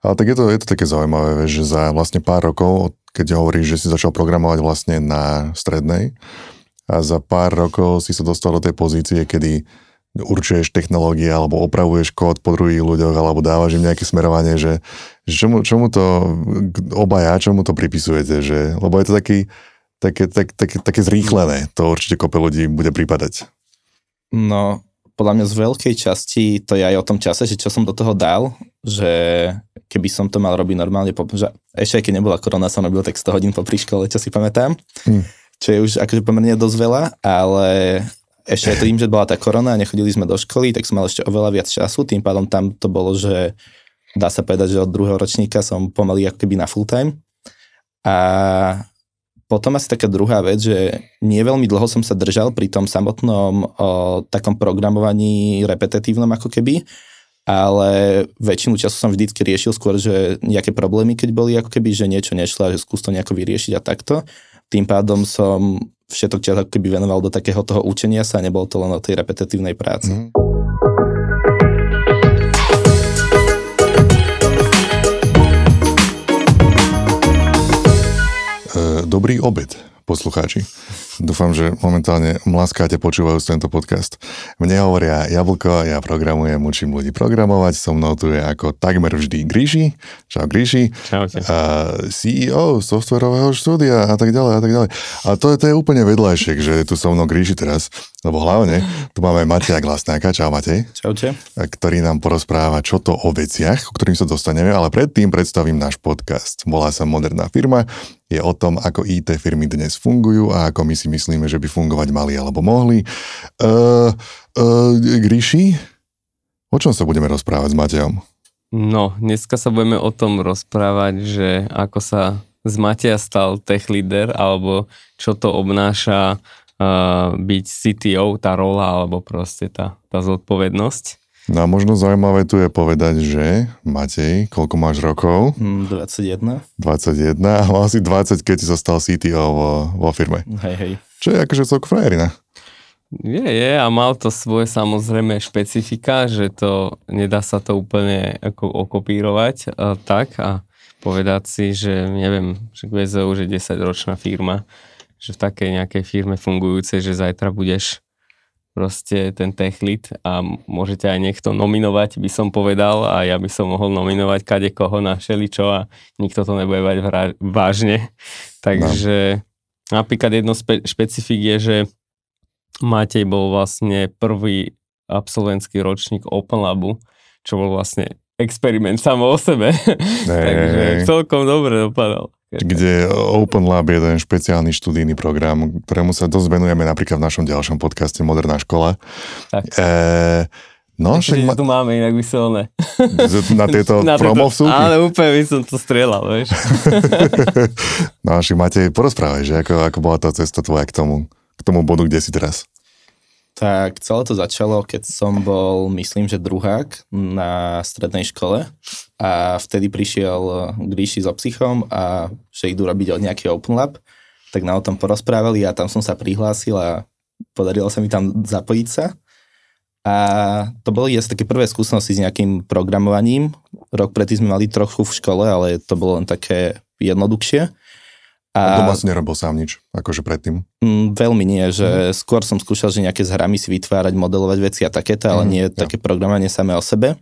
Ale tak je to, je to také zaujímavé, že za vlastne pár rokov, keď hovoríš, že si začal programovať vlastne na strednej a za pár rokov si sa dostal do tej pozície, kedy určuješ technológie alebo opravuješ kód po druhých ľuďoch alebo dávaš im nejaké smerovanie, že, že čomu, čomu to obaja, čomu to pripisujete, že, lebo je to taký, také, tak, také, také zrýchlené, to určite kope ľudí bude prípadať. No, podľa mňa z veľkej časti to je aj o tom čase, že čo som do toho dal, že keby som to mal robiť normálne, že ešte aj keď nebola korona, som robil tak 100 hodín po príškole, čo si pamätám, hm. čo je už akože pomerne dosť veľa, ale ešte aj tým, že bola tá korona a nechodili sme do školy, tak som mal ešte oveľa viac času, tým pádom tam to bolo, že dá sa povedať, že od druhého ročníka som pomaly ako keby na full time. A potom asi taká druhá vec, že nie veľmi dlho som sa držal pri tom samotnom o, takom programovaní repetitívnom ako keby, ale väčšinu času som vždycky riešil skôr, že nejaké problémy, keď boli ako keby, že niečo nešlo, že skús to nejako vyriešiť a takto. Tým pádom som všetok čas ako keby venoval do takého toho učenia sa a nebolo to len o tej repetitívnej práci. Mm. Dobrý obed, poslucháči. Dúfam, že momentálne mlaskáte počúvajú tento podcast. Mne hovoria Jablko, ja programujem, učím ľudí programovať. So mnou tu je ako takmer vždy Gríši. Čau Gríši. Čaute. A CEO softwarového štúdia a tak ďalej a tak ďalej. A to, to je úplne vedľajšek, že je tu so mnou Gríši teraz, lebo hlavne tu máme Mateja Glasnáka. Čau Matej. Čaute. Ktorý nám porozpráva, čo to o veciach, o ktorým sa dostaneme, ale predtým predstavím náš podcast. Volá sa Moderná firma je o tom, ako IT firmy dnes fungujú a ako my si myslíme, že by fungovať mali alebo mohli. Uh, uh, Gríši, o čom sa budeme rozprávať s Matejom? No, dneska sa budeme o tom rozprávať, že ako sa z Mateja stal tech leader, alebo čo to obnáša uh, byť CTO, tá rola, alebo proste tá, tá zodpovednosť. No a možno zaujímavé tu je povedať, že Matej, koľko máš rokov? 21. 21 a mal si 20, keď si sa stal CTO vo, vo firme. Hej, hej. Čo je akože celko frajerina. Je, je a mal to svoje samozrejme špecifika, že to nedá sa to úplne ako okopírovať a, tak a povedať si, že neviem, že VZO už je 10 ročná firma, že v takej nejakej firme fungujúcej, že zajtra budeš proste ten tech lead a môžete aj niekto nominovať, by som povedal a ja by som mohol nominovať kade koho na šeličo a nikto to nebude mať vra- vážne. Takže no. napríklad jedno spe- špecifik je, že Matej bol vlastne prvý absolventský ročník Open Labu, čo bol vlastne experiment samo o sebe. Takže celkom dobre dopadal kde Open Lab je ten špeciálny študijný program, ktorému sa dosť venujeme napríklad v našom ďalšom podcaste Moderná škola. Tak. E, no, však ma... tu máme inak vyselené. Na tieto na promo vsúky? Ale úplne by som to strieľal, vieš. no, však Matej, porozprávaj, že ako, ako bola tá cesta tvoja k tomu, k tomu bodu, kde si teraz? Tak celé to začalo, keď som bol, myslím, že druhák na strednej škole a vtedy prišiel Gríši so psychom a že idú robiť nejaký Open Lab, tak na o tom porozprávali a tam som sa prihlásil a podarilo sa mi tam zapojiť sa. A to boli asi také prvé skúsenosti s nejakým programovaním. Rok predtým sme mali trochu v škole, ale to bolo len také jednoduchšie. A, doma si nerobil sám nič, akože predtým? Mm, veľmi nie, že mm. skôr som skúšal, že nejaké s hrami si vytvárať, modelovať veci a takéto, ale mm, nie ja. také programovanie samé o sebe.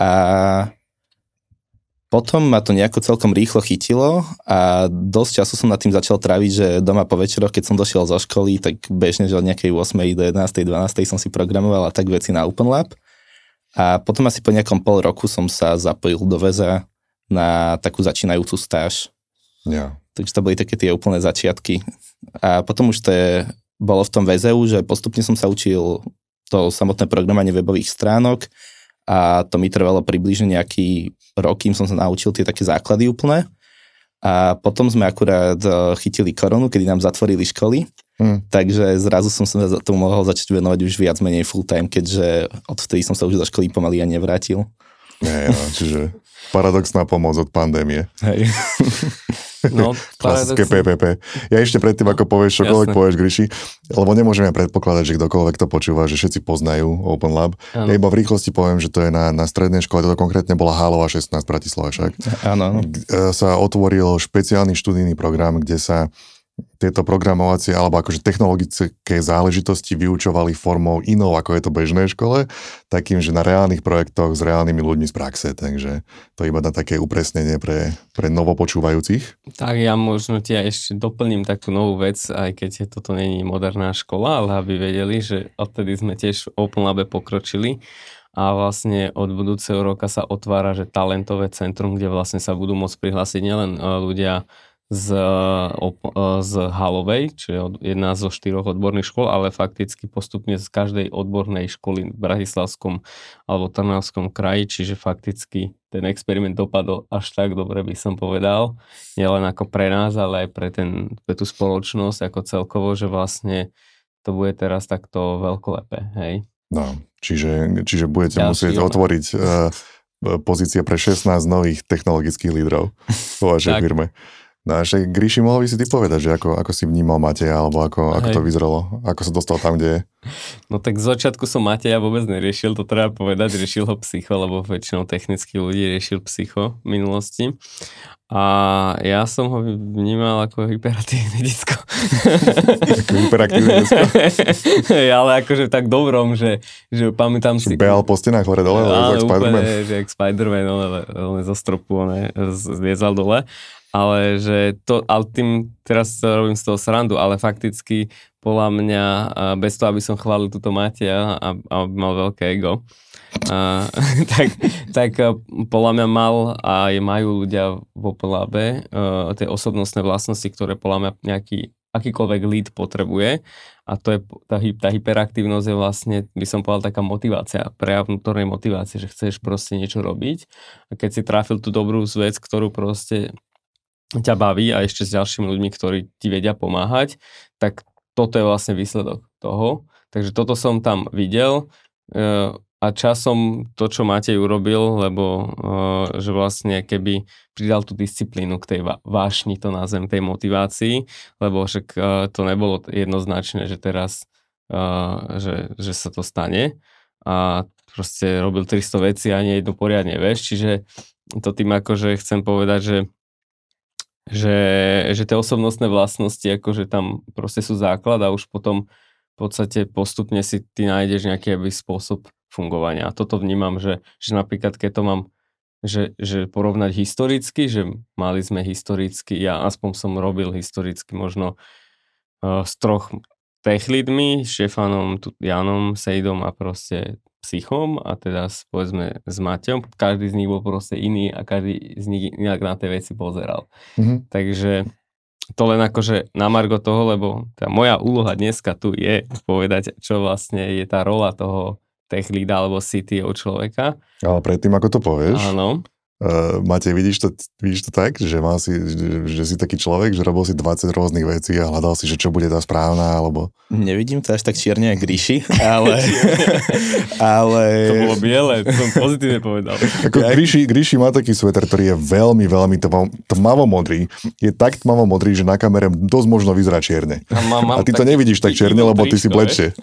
A potom ma to nejako celkom rýchlo chytilo a dosť času som nad tým začal tráviť, že doma po večeroch, keď som došiel zo školy, tak bežne, že od nejakej 8. do 11. 12. som si programoval a tak veci na OpenLab. A potom asi po nejakom pol roku som sa zapojil do väza na takú začínajúcu stáž. Ja. Takže to boli také tie úplné začiatky. A potom už to je, bolo v tom VZU, že postupne som sa učil to samotné programovanie webových stránok a to mi trvalo približne nejaký rok, kým som sa naučil tie také základy úplné. A potom sme akurát e, chytili koronu, kedy nám zatvorili školy, hmm. takže zrazu som sa tomu mohol začať venovať už viac menej full time, keďže odvtedy som sa už do školy pomaly a nevrátil. Nie, ja, čiže paradoxná pomoc od pandémie. Hej. No, Klasické PPP. Ja ešte predtým, ako povieš čokoľvek, Jasné. povieš Gryši, lebo nemôžeme predpokladať, že kdokoľvek to počúva, že všetci poznajú Open Lab. Ja iba v rýchlosti poviem, že to je na, na strednej škole, toto konkrétne bola Hálova 16 v Bratislave však. Áno, e, sa otvoril špeciálny študijný program, kde sa tieto programovacie alebo akože technologické záležitosti vyučovali formou inou, ako je to bežnej škole, takým, že na reálnych projektoch s reálnymi ľuďmi z praxe, takže to iba na také upresnenie pre, pre novopočúvajúcich. Tak ja možno ti ešte doplním takú novú vec, aj keď toto není moderná škola, ale aby vedeli, že odtedy sme tiež v Open Labe pokročili a vlastne od budúceho roka sa otvára, že talentové centrum, kde vlastne sa budú môcť prihlásiť nielen e, ľudia z, e, op- e, z Halovej, čo je jedna zo štyroch odborných škôl, ale fakticky postupne z každej odbornej školy v Bratislavskom alebo Trnavskom kraji, čiže fakticky ten experiment dopadol až tak dobre, by som povedal nielen ako pre nás, ale aj pre, ten, pre tú spoločnosť ako celkovo, že vlastne to bude teraz takto veľkolepé, hej. No, čiže, čiže budete Ďalší musieť ona. otvoriť uh, pozície pre 16 nových technologických lídrov vo vašej firme. No a však Gríši, mohol by si ty povedať, že ako, ako si vnímal Mateja, alebo ako, ako Hej. to vyzeralo, ako sa dostal tam, kde je. No tak z začiatku som Mateja vôbec neriešil, to treba povedať, riešil ho psycho, lebo väčšinou technických ľudí riešil psycho v minulosti. A ja som ho vnímal ako hyperaktívne detsko. Ako hyperaktívne. Hej, ale akože tak dobrom, že, že pamätám si... Behal po stenách hore dole, Áno, jak Spider-Man. úplne, že jak Spider-Man, on, on zo stropu on zliezal dole. Ale že to, ale tým teraz robím z toho srandu, ale fakticky podľa mňa, bez toho, aby som chválil túto Matia a, a mal veľké ego, a, tak, tak a, podľa mňa mal a aj majú ľudia v Opelabe uh, tie osobnostné vlastnosti, ktoré podľa mňa nejaký akýkoľvek lead potrebuje. A to je tá, tá hyperaktívnosť je vlastne, by som povedal, taká motivácia, prejav motivácie, že chceš proste niečo robiť. A keď si trafil tú dobrú vec, ktorú proste ťa baví a ešte s ďalšími ľuďmi, ktorí ti vedia pomáhať, tak toto je vlastne výsledok toho. Takže toto som tam videl e, a časom to, čo Matej urobil, lebo e, že vlastne keby pridal tú disciplínu k tej vášni, to nazvem, tej motivácii, lebo však e, to nebolo jednoznačné, že teraz že, že sa to stane a proste robil 300 vecí a ani jednu poriadne, vieš, čiže to tým akože chcem povedať, že že, že tie osobnostné vlastnosti akože tam proste sú základ a už potom v podstate postupne si ty nájdeš nejaký aby spôsob fungovania. A toto vnímam, že, že napríklad keď to mám že, že porovnať historicky, že mali sme historicky, ja aspoň som robil historicky možno uh, s troch tech lidmi, Štefanom, Janom, Sejdom a proste psychom a teda povedzme s Maťom. Každý z nich bol proste iný a každý z nich inak na tie veci pozeral. Mhm. Takže to len akože na margo toho, lebo tá moja úloha dneska tu je povedať, čo vlastne je tá rola toho tech leada alebo CTO človeka. Ale predtým, ako to povieš, Áno. Uh, Matej, vidíš to, vidíš to tak, že, mal si, že, že si taký človek, že robil si 20 rôznych vecí a hľadal si, že čo bude tá správna, alebo... Nevidím to až tak čierne ako Gríši, ale... ale... To bolo biele, to som pozitívne povedal. Ako Ja- Gríši, Gríši má taký sveter, ktorý je veľmi, veľmi tmavo- tmavo-modrý. Je tak tmavo-modrý, že na kamere dosť možno vyzerá čierne. A, mám, mám A ty to nevidíš tak čierne, lebo ty si vieš.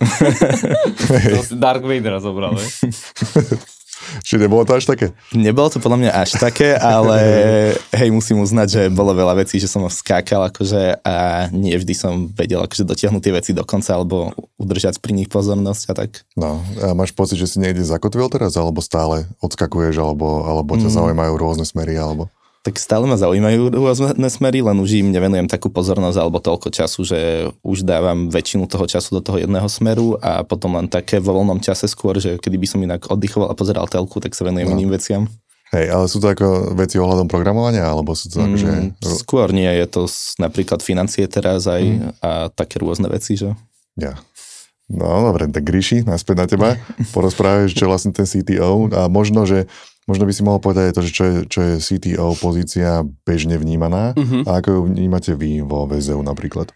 To si Dark Vadera zobral, Čiže nebolo to až také? Nebolo to podľa mňa až také, ale hej, musím uznať, že bolo veľa vecí, že som skákal akože a nie vždy som vedel akože dotiahnuť tie veci do konca alebo udržať pri nich pozornosť a tak. No, a máš pocit, že si niekde zakotvil teraz, alebo stále odskakuješ, alebo, alebo ťa Mm. zaujímajú rôzne smery, alebo... Tak stále ma zaujímajú rôzne smery, len už im nevenujem takú pozornosť alebo toľko času, že už dávam väčšinu toho času do toho jedného smeru a potom len také vo voľnom čase skôr, že kedy by som inak oddychoval a pozeral telku, tak sa venujem No. iným veciam. Hej, ale sú to ako veci ohľadom programovania, alebo sú to. Mm, skôr nie, je to napríklad financie teraz aj Mm. a také rôzne veci, že? Ja. No, dobre, tak Gríši, naspäť na teba. Porozprávaj, čo vlastne ten CTO a možno, že možno by si mohol povedať aj to, že čo je, čo je CTO pozícia bežne vnímaná Mhm. a ako ju vnímate vy vo VZU napríklad.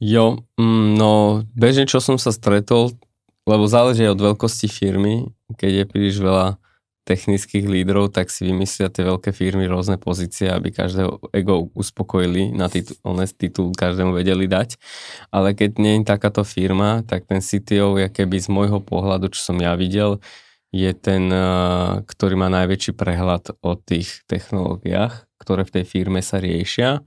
Jo, mm, no bežne čo som sa stretol, lebo záleží od veľkosti firmy, keď je príliš veľa technických lídrov, tak si vymyslia tie veľké firmy rôzne pozície, aby každého ego uspokojili, na titul, titul každému vedeli dať. Ale keď nie je takáto firma, tak ten CTO, je keby z môjho pohľadu, čo som ja videl, je ten, ktorý má najväčší prehľad o tých technológiách, ktoré v tej firme sa riešia.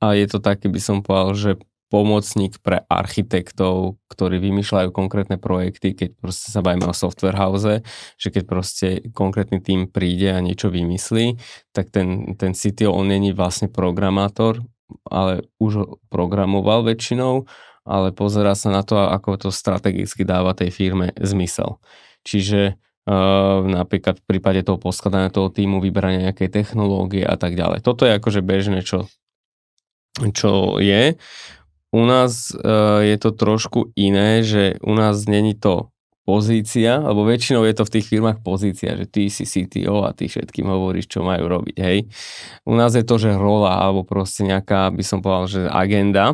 A je to taký, by som povedal, že pomocník pre architektov, ktorí vymýšľajú konkrétne projekty, keď proste sa bavíme o software house, že keď proste konkrétny tým príde a niečo vymyslí, tak ten, ten CTO, on není vlastne programátor, ale už programoval väčšinou, ale pozerá sa na to, ako to strategicky dáva tej firme zmysel. Čiže Uh, napríklad v prípade toho poskladania toho týmu, vyberania nejakej technológie a tak ďalej. Toto je akože bežné, čo, čo je. U nás uh, je to trošku iné, že u nás není to pozícia, alebo väčšinou je to v tých firmách pozícia, že ty si CTO a ty všetkým hovoríš, čo majú robiť, hej. U nás je to, že rola, alebo proste nejaká, by som povedal, že agenda.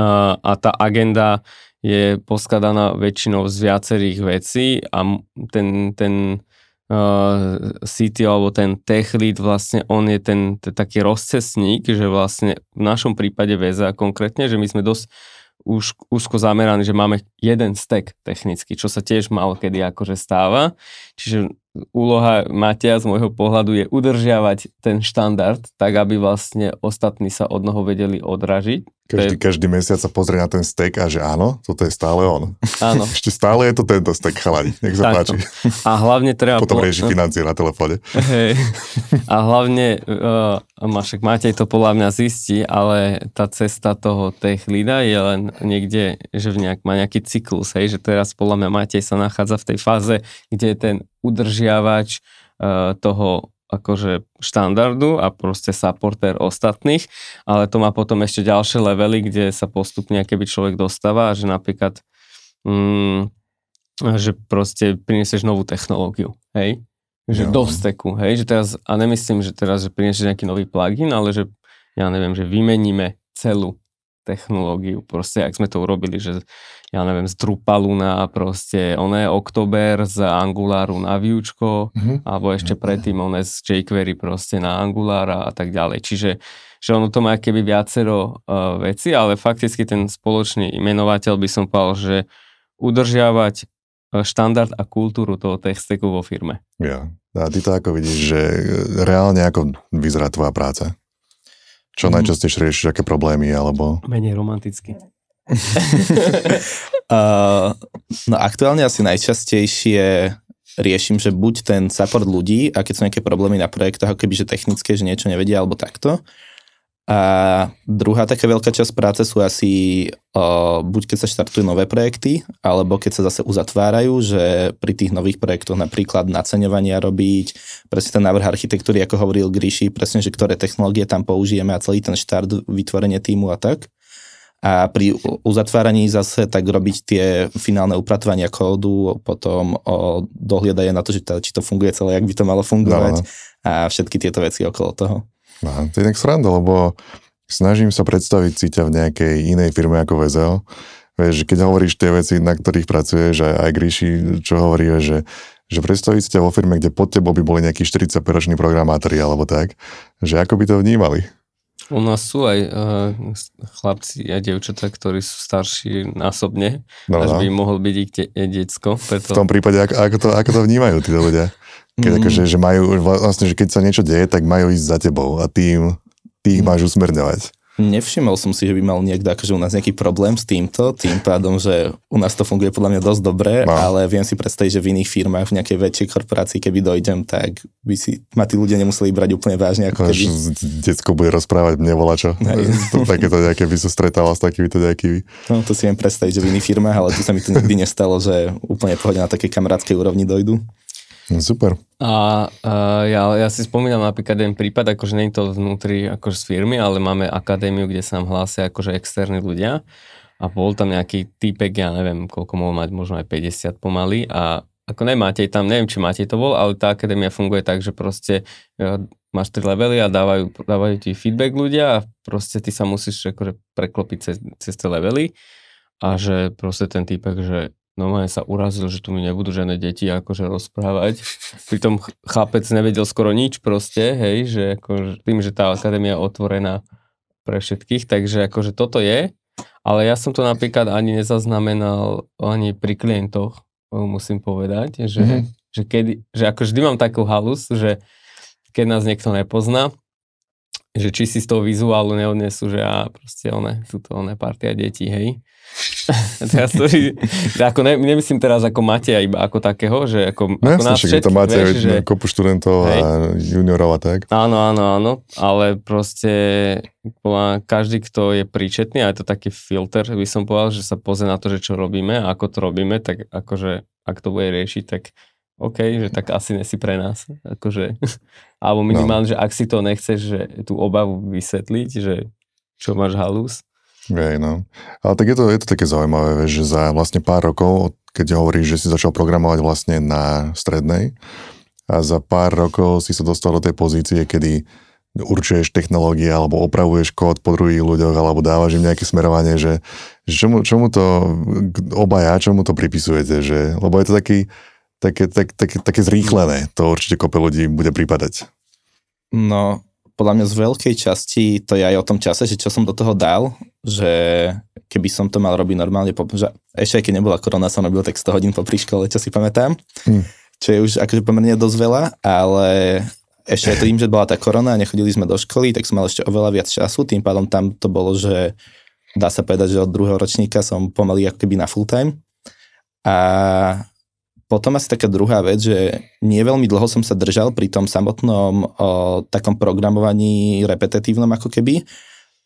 Uh, a tá agenda je poskladaná väčšinou z viacerých vecí a ten, ten uh, CTO alebo ten tech lead, vlastne on je ten, ten taký rozcesník, že vlastne v našom prípade VEZA konkrétne, že my sme dosť už úzko zameraní, že máme jeden stack technicky, čo sa tiež malo kedy akože stáva. Čiže úloha Matia z môjho pohľadu je udržiavať ten štandard, tak aby vlastne ostatní sa od noho vedeli odražiť každý, je... každý mesiac sa pozrie na ten stek a že áno, toto je stále on. Áno. Ešte stále je to tento stek, chalani. Nech sa páči. A hlavne treba... Potom po... rieši financie na telefóne. Hej. A hlavne, uh, Mašek Matej to podľa mňa zistí, ale tá cesta toho tech leada je len niekde, že v nejak, má nejaký cyklus, hej, že teraz podľa mňa Matej sa nachádza v tej fáze, kde je ten udržiavač uh, toho akože štandardu a proste supporter ostatných, ale to má potom ešte ďalšie levely, kde sa postupne keby človek dostáva, že napríklad mm, že proste prinesieš novú technológiu, hej? Že no. do steku, hej? Že teraz, a nemyslím, že teraz, že prinesieš nejaký nový plugin, ale že ja neviem, že vymeníme celú technológiu. Proste, ak sme to urobili, že ja neviem, z Drupalu na proste oné Oktober, z Angularu na Viučko, mm-hmm. alebo ešte predtým oné z jQuery proste na Angulara a tak ďalej. Čiže že ono to má keby viacero uh, veci, ale fakticky ten spoločný imenovateľ by som povedal, že udržiavať e, štandard a kultúru toho texteku vo firme. Ja. A ty to ako vidíš, že reálne ako vyzerá tvoja práca? Čo mm. najčastejšie riešiš, aké problémy, alebo... Menej romanticky. uh, no aktuálne asi najčastejšie riešim, že buď ten support ľudí a keď sú nejaké problémy na projektoch, ako keby že technické, že niečo nevedia alebo takto, a druhá taká veľká časť práce sú asi o, buď keď sa štartujú nové projekty, alebo keď sa zase uzatvárajú, že pri tých nových projektoch napríklad naceňovania robiť, presne ten návrh architektúry, ako hovoril Gríši, presne, že ktoré technológie tam použijeme a celý ten štart, vytvorenie týmu a tak. A pri uzatváraní zase tak robiť tie finálne upratovania kódu, potom o dohliadanie na to, že tá, či to funguje celé, jak by to malo fungovať no, no. a všetky tieto veci okolo toho. No, to je tak sranda, lebo snažím sa predstaviť si ťa v nejakej inej firme ako VZO. Vieš, keď hovoríš tie veci, na ktorých pracuješ, aj, aj Gríši, čo hovorí, že, že predstaviť si ťa vo firme, kde pod tebou by boli nejakí 45-roční programátori alebo tak, že ako by to vnímali? U nás sú aj uh, chlapci a devčatá, ktorí sú starší násobne, no, až no. by mohol byť ich de- decko. Preto... V tom prípade, ako, ako, to, ako to vnímajú tí ľudia? Keď mm. akože, že majú, vlastne, že keď sa niečo deje, tak majú ísť za tebou a tým, tým mm. máš usmerňovať. Nevšimol som si, že by mal niekto akože u nás nejaký problém s týmto, tým pádom, že u nás to funguje podľa mňa dosť dobre, no. ale viem si predstaviť, že v iných firmách, v nejakej väčšej korporácii, keby dojdem, tak by si ma tí ľudia nemuseli brať úplne vážne. Ako keby... Decko bude rozprávať mne volačo. Takéto nejaké by sa stretával s takýmito nejakými. No to si viem predstaviť, že v iných firmách, ale tu sa mi to nikdy nestalo, že úplne pohode na takej kamarádskej úrovni dojdu. No, super. A, a ja, ja si spomínam napríklad jeden prípad, akože nie je to vnútri akože z firmy, ale máme akadémiu, kde sa nám hlásia akože externí ľudia. A bol tam nejaký týpek, ja neviem, koľko mohol mať, možno aj 50 pomaly. A ako nemáte tam, neviem, či máte to bol, ale tá akadémia funguje tak, že proste ja, máš tri levely a dávajú, dávajú ti feedback ľudia a proste ty sa musíš akože preklopiť cez, cez tie levely. A že proste ten týpek, že normálne sa urazil, že tu mi nebudú žiadne deti akože rozprávať. Pritom ch- chápec nevedel skoro nič proste, hej, že akože tým, že tá akadémia je otvorená pre všetkých, takže akože toto je, ale ja som to napríklad ani nezaznamenal ani pri klientoch, musím povedať, že, mm-hmm. že, kedy, že ako vždy mám takú halus, že keď nás niekto nepozná, že či si z toho vizuálu neodnesú, že a proste one, sú to one partia detí, hej. teraz to, ako ne, nemyslím teraz ako Mateja iba ako takého, že ako, no, ako nás všetkých, to máte vieš, že... kopu študentov hej. a juniorov a tak. Áno, áno, áno, ale proste každý, kto je príčetný, a je to taký filter, by som povedal, že sa pozrie na to, že čo robíme a ako to robíme, tak akože ak to bude riešiť, tak OK, že tak asi nesi pre nás. Akože, alebo minimálne, no. že ak si to nechceš, že tú obavu vysvetliť, že čo máš halus. Hej, no. Ale tak je to, je to také zaujímavé, že za vlastne pár rokov, keď hovoríš, že si začal programovať vlastne na strednej a za pár rokov si sa dostal do tej pozície, kedy určuješ technológie alebo opravuješ kód po druhých ľuďoch alebo dávaš im nejaké smerovanie, že, že čomu, čomu to obaja, čomu to pripisujete, že, lebo je to taký, také, tak, tak, také zrýchlené. To určite kope ľudí bude prípadať. No, podľa mňa z veľkej časti to je aj o tom čase, že čo som do toho dal, že keby som to mal robiť normálne, že ešte aj keď nebola korona, som robil tak 100 hodín po príškole, čo si pamätám, hm. čo je už akože pomerne dosť veľa, ale ešte aj tým, že bola tá korona a nechodili sme do školy, tak som mal ešte oveľa viac času, tým pádom tam to bolo, že dá sa povedať, že od druhého ročníka som pomaly ako keby na full time. A potom asi taká druhá vec, že nie veľmi dlho som sa držal pri tom samotnom o, takom programovaní repetitívnom ako keby,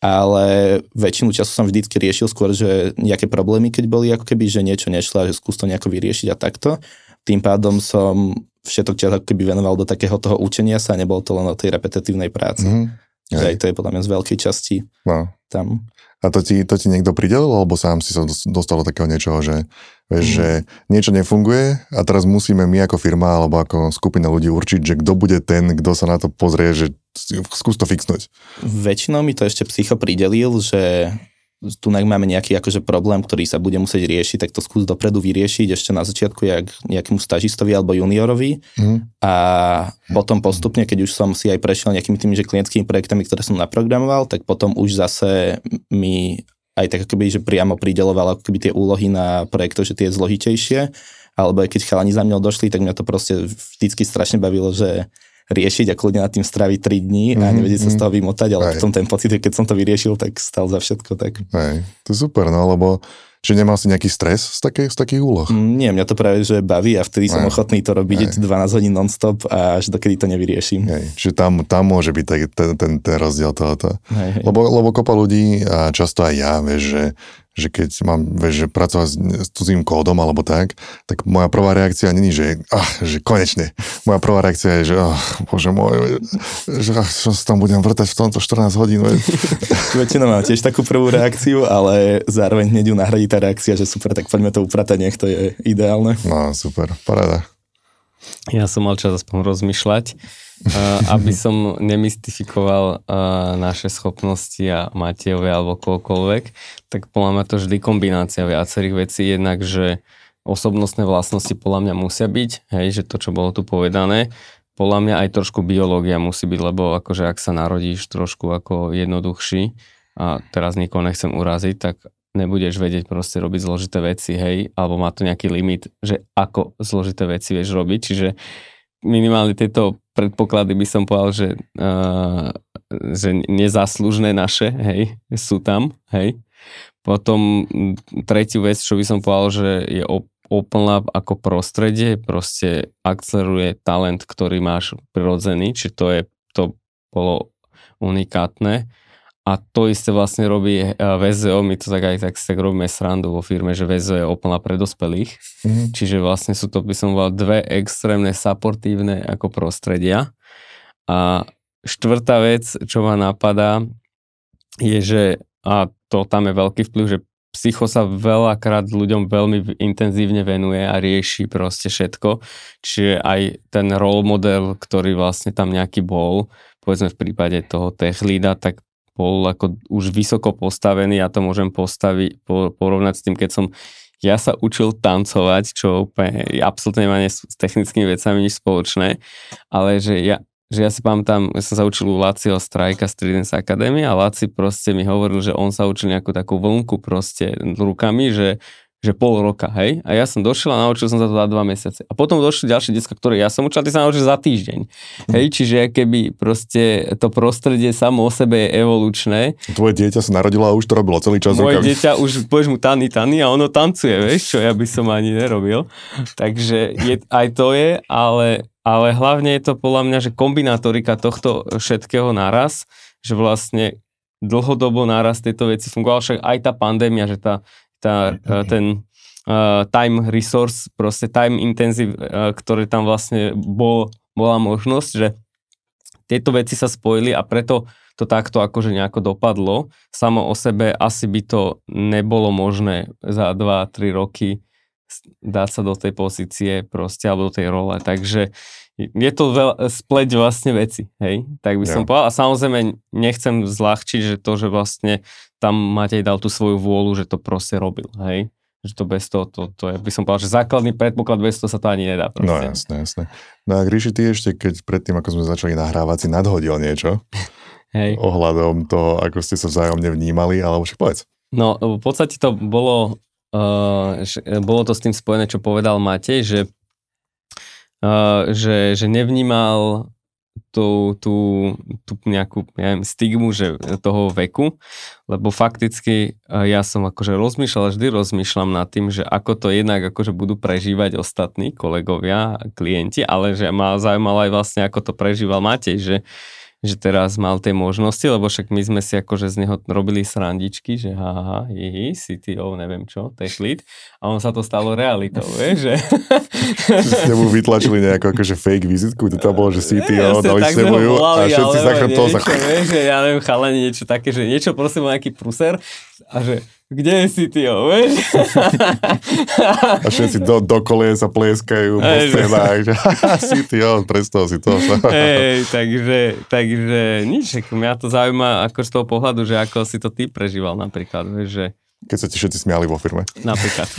ale väčšinu času som vždycky riešil skôr, že nejaké problémy, keď boli ako keby, že niečo nešlo a že skús to nejako vyriešiť a takto. Tým pádom som všetok čas ako keby venoval do takého toho učenia sa a nebolo to len o tej repetitívnej práci. Mm-hmm. Že aj to je podľa mňa z veľkej časti no. tam. A to ti, to ti niekto pridelil, alebo sám si sa dostal do takého niečoho, že, vieš, mm. že niečo nefunguje a teraz musíme my ako firma alebo ako skupina ľudí určiť, že kto bude ten, kto sa na to pozrie, že skús to fixnúť. Väčšinou mi to ešte psycho pridelil, že tu máme nejaký akože problém, ktorý sa bude musieť riešiť, tak to skús dopredu vyriešiť ešte na začiatku jak nejakému stažistovi alebo juniorovi mm. a potom postupne, keď už som si aj prešiel nejakými tými že klientskými projektami, ktoré som naprogramoval, tak potom už zase mi aj tak akoby, že priamo prideloval ako keby tie úlohy na projekto, že tie zložitejšie, alebo aj keď chalani za mňou došli, tak mňa to proste vždycky strašne bavilo, že riešiť a kľudne nad tým stráviť 3 dní a mm-hmm. nevedieť sa z toho vymotať, ale Aj. potom ten pocit, keď som to vyriešil, tak stal za všetko. Tak. Aj. To je super, no lebo že nemal si nejaký stres z, také, z takých úloh? Mm, nie, mňa to práve, že baví a vtedy som ochotný to robiť aj. 12 hodín non-stop a až dokedy to nevyrieším. Aj. Čiže tam, tam môže byť ten, ten, ten rozdiel tohoto. Aj, aj. Lebo, lebo kopa ľudí a často aj ja, vieš, že že keď mám, vieš, že pracovať s, cudzím kódom alebo tak, tak moja prvá reakcia není, že, ah, že konečne. Moja prvá reakcia je, že oh, bože môj, že ah, čo sa tam budem vrtať v tomto 14 hodín. Väčšinou mám tiež takú prvú reakciu, ale zároveň hneď ju nahradí tá reakcia, že super, tak poďme to upratať, nech to je ideálne. No super, paráda. Ja som mal čas aspoň rozmýšľať aby som nemystifikoval naše schopnosti a Matejové alebo koľkoľvek, tak podľa mňa to vždy kombinácia viacerých vecí, jednak, že osobnostné vlastnosti podľa mňa musia byť, hej, že to, čo bolo tu povedané, podľa mňa aj trošku biológia musí byť, lebo akože ak sa narodíš trošku ako jednoduchší a teraz nikoho nechcem uraziť, tak nebudeš vedieť proste robiť zložité veci, hej, alebo má to nejaký limit, že ako zložité veci vieš robiť, čiže minimálne tieto predpoklady by som povedal, že, uh, že nezáslužné naše, hej, sú tam, hej. Potom tretiu vec, čo by som povedal, že je úplná ako prostredie, proste akceleruje talent, ktorý máš prirodzený, či to je, to bolo unikátne a to isté vlastne robí eh, VZO, my to tak aj tak, tak robíme srandu vo firme, že VZO je úplná pre dospelých. Mm-hmm. Čiže vlastne sú to, by som povedal, dve extrémne supportívne ako prostredia. A štvrtá vec, čo ma napadá, je, že a to tam je veľký vplyv, že psycho sa veľakrát ľuďom veľmi intenzívne venuje a rieši proste všetko. Čiže aj ten role model, ktorý vlastne tam nejaký bol, povedzme v prípade toho tech leada, tak bol ako už vysoko postavený, ja to môžem postaviť, po, porovnať s tým, keď som ja sa učil tancovať, čo úplne absolútne nemá s technickými vecami nič spoločné, ale že ja, že ja si pamätám, ja som sa učil u Laciho Strajka z Tridence Academy a Laci proste mi hovoril, že on sa učil nejakú takú vlnku proste rukami, že že pol roka, hej? A ja som došiel a naučil som sa to za dva mesiace. A potom došli ďalšie detská, ktoré ja som učil, a ty sa naučil za týždeň. Hej, čiže keby proste to prostredie samo o sebe je evolučné. Tvoje dieťa sa narodilo a už to robilo celý čas Moje rukami. dieťa už, povieš mu tany, tany a ono tancuje, vieš, čo ja by som ani nerobil. Takže je, aj to je, ale, ale hlavne je to podľa mňa, že kombinátorika tohto všetkého naraz, že vlastne dlhodobo náraz tieto veci fungoval, však aj tá pandémia, že tá tá, e, ten uh, time resource, proste time intensive, uh, ktorý tam vlastne bol, bola možnosť, že tieto veci sa spojili a preto to takto akože nejako dopadlo. Samo o sebe asi by to nebolo možné za 2-3 roky dať sa do tej pozície proste, alebo do tej role. Takže je to veľa, spleť vlastne veci, hej, tak by som ja. povedal. A samozrejme nechcem zľahčiť, že to, že vlastne tam Matej dal tú svoju vôľu, že to proste robil, hej. Že to bez toho, to, to je, by som povedal, že základný predpoklad bez toho sa to ani nedá. Proste. No jasné, jasné. No a Gríši, ty ešte, keď predtým, ako sme začali nahrávať, si nadhodil niečo hej. ohľadom toho, ako ste sa vzájomne vnímali, alebo však povedz. No, v podstate to bolo, uh, bolo to s tým spojené, čo povedal Matej, že, že, že nevnímal tú, tú, tú nejakú ja neviem, stigmu že toho veku, lebo fakticky eh, ja som akože rozmýšľal, vždy rozmýšľam nad tým, že ako to jednak akože budú prežívať ostatní kolegovia, klienti, ale že ma zaujímalo aj vlastne, ako to prežíval Matej, že že teraz mal tie možnosti, lebo však my sme si akože z neho robili srandičky, že haha, hihi, CTO, neviem čo, tech lead, a on sa to stalo realitou, vieš, že... ste mu vytlačili nejakú akože fake vizitku, to tam bolo, že CTO, dali ste mu ju a všetci sa to za... Vieš, že ja neviem, chalani, niečo také, že niečo prosím nejaký pruser. A že kde je CTO, vieš? A všetci do, do kolie sa plieskajú po scénách. CTO, predstav si to. Hej, takže, takže nič, mňa to zaujíma ako z toho pohľadu, že ako si to ty prežíval napríklad, vieš, že keď sa ti všetci smiali vo firme. Napríklad.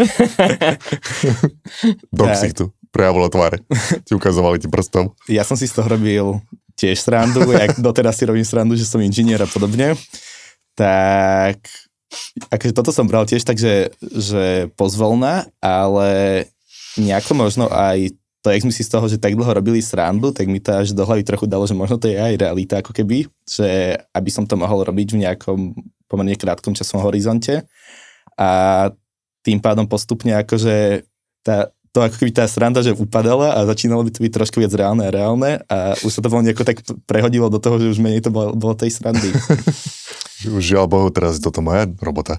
do ksichtu, prejavilo tváre. Ti ukazovali ti prstom. Ja som si z toho robil tiež srandu, jak doteraz si robím srandu, že som inžinier a podobne. Tak akože toto som bral tiež tak, že, pozvolná, ale nejako možno aj to, jak sme si z toho, že tak dlho robili srandu, tak mi to až do hlavy trochu dalo, že možno to je aj realita ako keby, že aby som to mohol robiť v nejakom pomerne krátkom časovom horizonte a tým pádom postupne akože tá, to ako keby tá sranda, že upadala a začínalo by to byť trošku viac reálne a reálne a už sa to veľmi tak prehodilo do toho, že už menej to bolo, bolo tej srandy. Už žiaľ Bohu, teraz je toto moja robota.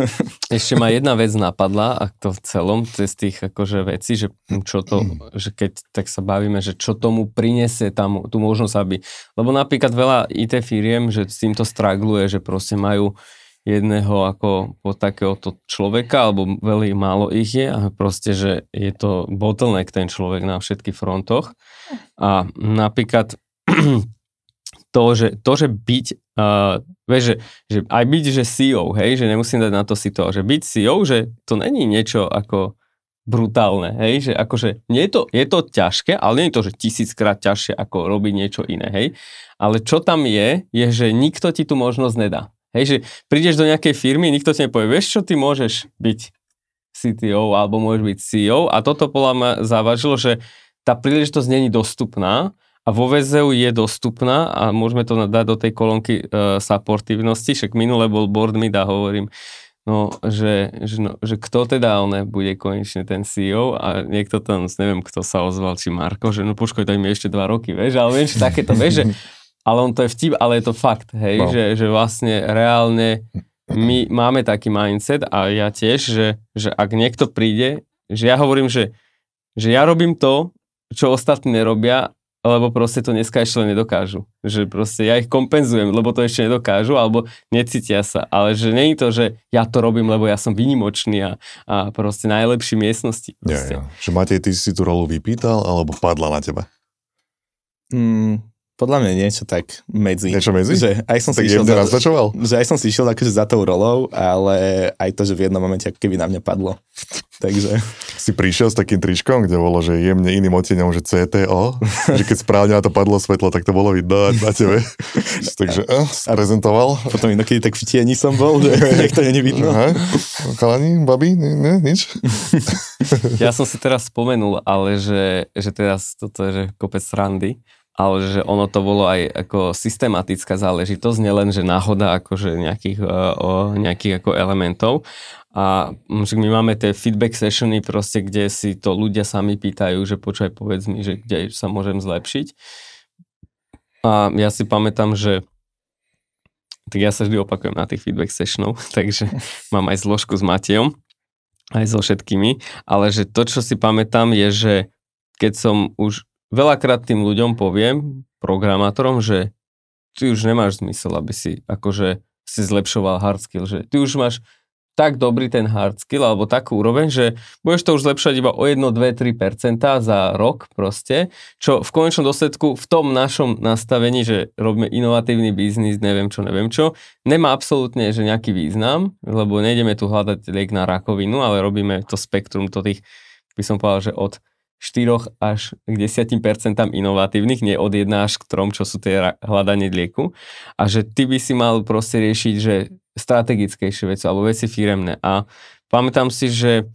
Ešte ma jedna vec napadla, ak to v celom, z tých akože vecí, že čo to, že keď tak sa bavíme, že čo tomu prinesie tam tú možnosť, aby, lebo napríklad veľa IT firiem, že s týmto stragluje, že proste majú jedného ako po takéhoto človeka, alebo veľmi málo ich je a proste, že je to bottleneck ten človek na všetkých frontoch. A napríklad to, že, to, že byť, uh, vieš, že, že aj byť, že CEO, hej, že nemusím dať na to si to, že byť CEO, že to není niečo ako brutálne, hej, že akože nie je to, je to ťažké, ale nie je to, že tisíckrát ťažšie ako robiť niečo iné, hej, ale čo tam je, je, že nikto ti tú možnosť nedá. Hej, že prídeš do nejakej firmy, nikto ti nepovie, vieš čo, ty môžeš byť CTO alebo môžeš byť CEO a toto podľa mňa závažilo, že tá príležitosť není dostupná a vo VZU je dostupná a môžeme to dať do tej kolónky uh, supportívnosti, však minule bol board meet a hovorím, no, že, že, no, že kto teda on bude konečne ten CEO a niekto tam, neviem, kto sa ozval, či Marko, že no počkaj, daj mi ešte dva roky, vieš, ale vieš, takéto, vieš, že, ale on to je vtip, ale je to fakt, hej, no. že, že vlastne reálne my máme taký mindset a ja tiež, že, že ak niekto príde, že ja hovorím, že, že ja robím to, čo ostatní nerobia lebo proste to dneska ešte nedokážu. Že proste ja ich kompenzujem, lebo to ešte nedokážu, alebo necítia sa. Ale že nie je to, že ja to robím, lebo ja som vynimočný a, a proste najlepší miestnosti. Ja, ja. Že Matej, ty si tú rolu vypýtal, alebo padla na teba? Mm, Podľa mňa niečo tak medzi. Niečo medzi? Že aj som Tak si išiel za, že aj som si išiel akože za tou rolou, ale aj to, že v jednom momente ako keby na mňa padlo. Takže Si prišiel s takým tričkom, kde bolo, že jemne iným odtieňom, že CTO, že keď správne na to padlo svetlo, tak to bolo vidno na tebe. Takže uh, prezentoval. potom inokedy tak v tieni som bol, že nech to není vidno. Aha. Chalani, babi, ne, ne, nič? Ja som si teraz spomenul, ale že, že teraz toto je že kopec srandy, ale že ono to bolo aj ako systematická záležitosť, nielen, že náhoda akože nejakých, uh, o, nejakých ako elementov. A mm, my máme tie feedback sessiony proste, kde si to ľudia sami pýtajú, že počúvaj, povedz mi, že kde sa môžem zlepšiť. A ja si pamätám, že tak ja sa vždy opakujem na tých feedback sessionov, takže mám aj zložku s Matejom, aj so všetkými, ale že to, čo si pamätám, je, že keď som už veľakrát tým ľuďom poviem, programátorom, že ty už nemáš zmysel, aby si akože si zlepšoval hard skill, že ty už máš tak dobrý ten hard skill, alebo takú úroveň, že budeš to už zlepšať iba o 1, 2, 3% za rok proste, čo v konečnom dôsledku v tom našom nastavení, že robíme inovatívny biznis, neviem čo, neviem čo, nemá absolútne že nejaký význam, lebo nejdeme tu hľadať liek na rakovinu, ale robíme to spektrum to tých, by som povedal, že od 4 až k 10% inovatívnych, nie od 1 až k 3, čo sú tie hľadanie lieku. A že ty by si mal proste riešiť, že strategickejšie veci alebo veci firemné. A pamätám si, že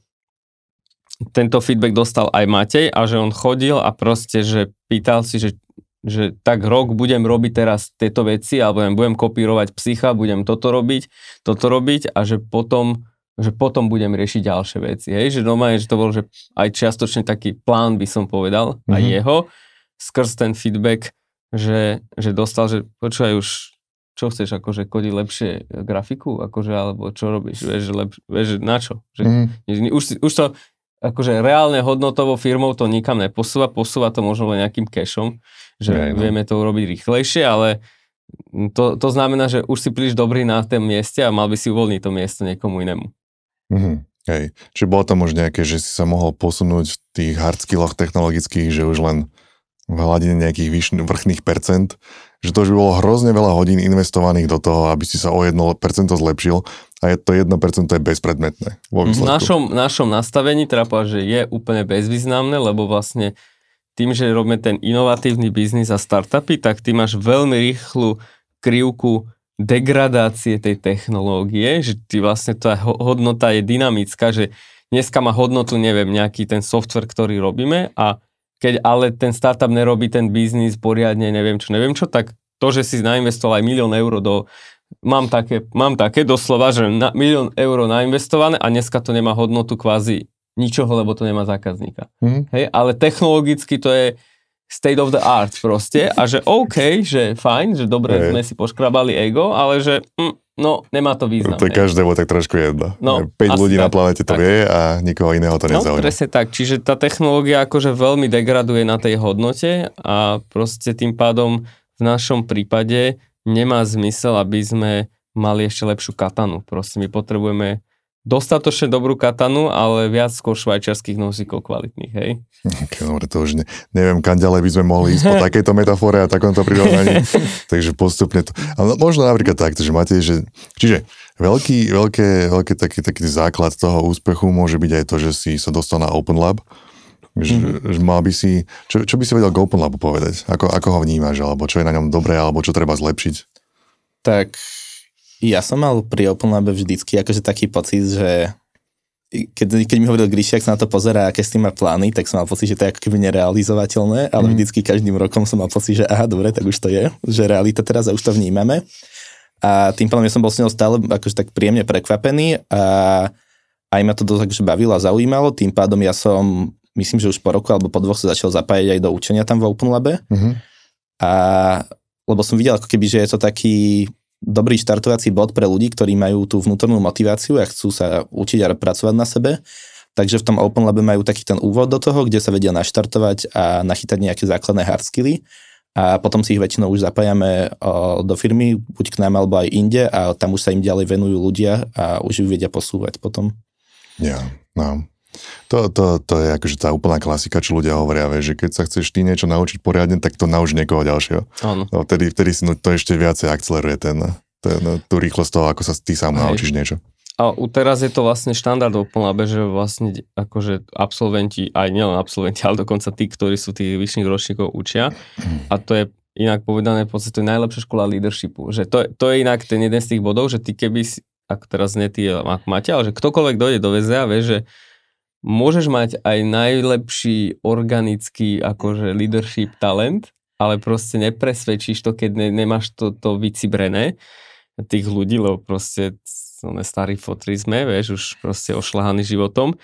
tento feedback dostal aj Matej a že on chodil a proste, že pýtal si, že, že tak rok budem robiť teraz tieto veci alebo budem kopírovať psycha, budem toto robiť, toto robiť a že potom že potom budem riešiť ďalšie veci. Hej? Že normálne, že to bol že aj čiastočne taký plán, by som povedal, mm-hmm. aj jeho, skrz ten feedback, že, že dostal, že počúvaj už, čo chceš, akože kodiť lepšie grafiku, akože, alebo čo robíš, vieš, že, vieš, že na čo? Že, mm. už, už to, akože reálne hodnotovou firmou to nikam neposúva, posúva to možno len nejakým cashom, že Hej, no. vieme to urobiť rýchlejšie, ale to, to znamená, že už si príliš dobrý na tom mieste a mal by si uvoľniť to miesto niekomu inému. Mhm. Hej. Čiže bolo tam už nejaké, že si sa mohol posunúť v tých hard skilloch technologických, že už len v hladine nejakých vyš, vrchných percent, že to už by bolo hrozne veľa hodín investovaných do toho, aby si sa o 1% zlepšil a je to 1% je bezpredmetné. Vo V našom, našom nastavení teda povedať, že je úplne bezvýznamné, lebo vlastne tým, že robíme ten inovatívny biznis a startupy, tak ty máš veľmi rýchlu krivku degradácie tej technológie, že ty vlastne tá ho- hodnota je dynamická, že dneska má hodnotu, neviem, nejaký ten software, ktorý robíme a keď ale ten startup nerobí ten biznis poriadne, neviem čo, neviem čo, tak to, že si nainvestoval aj milión eur do mám také, mám také doslova, že na, milión eur nainvestované a dneska to nemá hodnotu kvázi ničoho, lebo to nemá zákazníka. Mhm. Hej, ale technologicky to je state of the art proste a že OK, že fajn, že dobre Hej. sme si poškrabali ego, ale že mm, no, nemá to význam. To je každému tak trošku jedno. No, 5 asi ľudí na tak, planete to tak. vie a nikoho iného to No, nezaujíma. presne tak. Čiže tá technológia akože veľmi degraduje na tej hodnote a proste tým pádom v našom prípade nemá zmysel, aby sme mali ešte lepšiu katanu. Proste my potrebujeme dostatočne dobrú katanu, ale viac skôr švajčiarských nosíkov kvalitných, hej? Okay, dobre, to už ne, neviem, kam ďalej by sme mohli ísť po takejto metafore a takomto prirovnaní. Takže postupne to... Ale možno napríklad takto, že máte, že... Čiže veľký, veľké, veľké taký, taký základ toho úspechu môže byť aj to, že si sa dostal na Open Lab. Že, mm-hmm. že mal by si... Čo, čo by si vedel k Open Labu povedať? Ako, ako ho vnímaš? Alebo čo je na ňom dobré? Alebo čo treba zlepšiť? Tak ja som mal pri Open Labe vždycky akože taký pocit, že keď, keď mi hovoril Gríši, ak sa na to pozerá, aké s tým má plány, tak som mal pocit, že to je ako keby nerealizovateľné, ale Mhm. vždycky každým rokom som mal pocit, že aha, dobre, tak už to je, že realita teraz a už to vnímame. A tým pádom ja som bol s ňou stále akože tak príjemne prekvapený a aj ma to dosť akože bavilo a zaujímalo, tým pádom ja som, myslím, že už po roku alebo po dvoch sa začal zapájať aj do učenia tam v Open Labe. Mhm. A lebo som videl ako keby, že je to taký dobrý štartovací bod pre ľudí, ktorí majú tú vnútornú motiváciu a chcú sa učiť a pracovať na sebe. Takže v tom Open Labe majú taký ten úvod do toho, kde sa vedia naštartovať a nachytať nejaké základné hard skilly a potom si ich väčšinou už zapájame do firmy, buď k nám alebo aj inde a tam už sa im ďalej venujú ľudia a už ju vedia posúvať potom. Ja, no. To, to, to je akože tá úplná klasika, čo ľudia hovoria, vieš, že keď sa chceš ty niečo naučiť poriadne, tak to nauč niekoho ďalšieho. Áno. No, vtedy, vtedy si no, to ešte viacej akceleruje ten, ten, tú rýchlosť toho, ako sa ty sám Hej. naučíš niečo. A u teraz je to vlastne štandard úplná bež, že vlastne akože absolventi, aj nielen absolventi, ale dokonca tí, ktorí sú tých vyšších ročníkov učia. A to je inak povedané, v podstate to je najlepšia škola leadershipu. Že to, to je inak ten jeden z tých bodov, že ty keby si, ako teraz nie ty, ako máte, ale že ktokoľvek dojde do VZA, vie, že môžeš mať aj najlepší organický akože leadership talent, ale proste nepresvedčíš to, keď ne, nemáš to, to vycibrené tých ľudí, lebo proste starí fotri sme, vieš, už proste ošľahaný životom,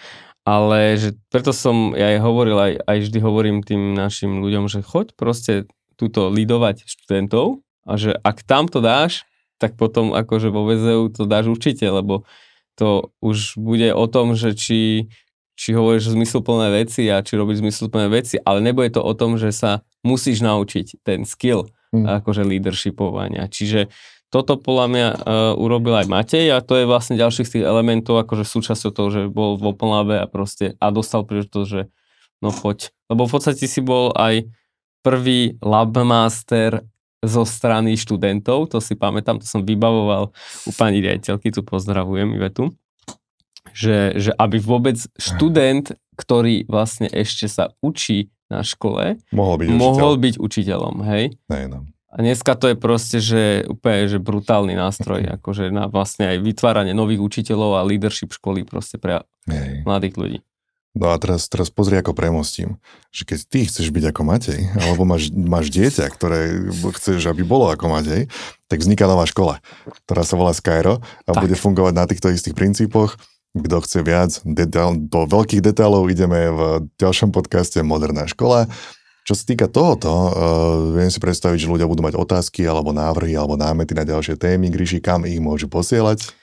ale že preto som ja aj hovoril, aj, aj vždy hovorím tým našim ľuďom, že choď proste túto lidovať študentov a že ak tam to dáš, tak potom akože vo VZU to dáš určite, lebo to už bude o tom, že či, či hovoríš zmysluplné veci a či robíš zmysluplné veci, ale nebude to o tom, že sa musíš naučiť ten skill Mm. akože leadershipovania. Čiže toto podľa mňa uh, urobil aj Matej a to je vlastne ďalší z tých elementov, akože súčasťou toho, že bol v Open Labe a proste a dostal príležitosť, že no poď. Lebo v podstate si bol aj prvý labmaster zo strany študentov, to si pamätám, to som vybavoval u pani riaditeľky, tu pozdravujem Ivetu, že, že aby vôbec študent, ktorý vlastne ešte sa učí na škole, Mohol byť mohol učiteľ. byť učiteľom, hej? Ne, no. A dneska to je proste, že úplne, že brutálny nástroj, akože na vlastne aj vytváranie nových učiteľov a leadership školy proste pre Hej. mladých ľudí. No a teraz, teraz pozri, ako premostím, že keď ty chceš byť ako Matej, alebo máš, máš dieťa, ktoré chceš, aby bolo ako Matej, tak vzniká nová škola, ktorá sa volá Skyro a Tak. bude fungovať na týchto istých princípoch. Kto chce viac detail, do veľkých detailov, ideme v ďalšom podcaste Moderná škola. Čo sa týka tohoto, uh, viem si predstaviť, že ľudia budú mať otázky, alebo návrhy, alebo námety na ďalšie témy. Gríši, kam ich môžu posielať?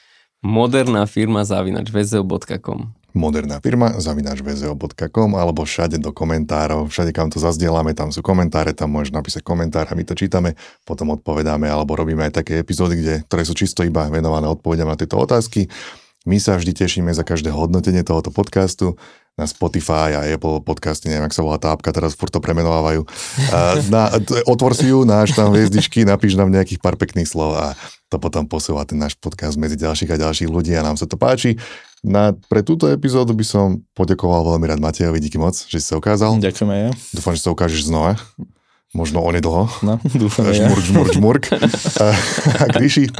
Moderná firma zavinač vzeo.com moderná firma, zavináč vzeo.com alebo všade do komentárov, všade kam to zazdielame, tam sú komentáre, tam môžeš napísať komentár a my to čítame, potom odpovedáme alebo robíme aj také epizódy, kde, ktoré sú čisto iba venované odpovediam na tieto otázky. My sa vždy tešíme za každé hodnotenie tohoto podcastu na Spotify a Apple podcasty, neviem, ak sa volá tá apka, teraz furt to premenovávajú. Na, otvor si ju, náš tam hviezdičky, napíš nám nejakých pár pekných slov a to potom posúva ten náš podcast medzi ďalších a ďalších ľudí a nám sa to páči. Na, pre túto epizódu by som poďakoval veľmi rád Matejovi, díky moc, že si sa ukázal. Ďakujeme ja. Dúfam, že sa ukážeš znova. Možno onedlho. No, dúfam ja. Žmurk, žmurk, žmurk. A, a Gríši,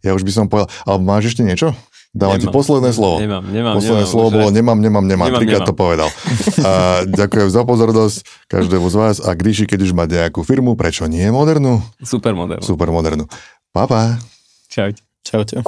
ja už by som povedal, ale máš ešte niečo? Dávam ti Nemám. posledné slovo. Nemám, nemám, Posledné nemám. slovo bolo nemám, nemám, nemám. Nemám, Trikrát to povedal. A ďakujem za pozornosť každému z vás. A Gríši, keď už má nejakú firmu, prečo nie modernú? Super model. Super modernú. Pa, pa. Čaute. Čaute.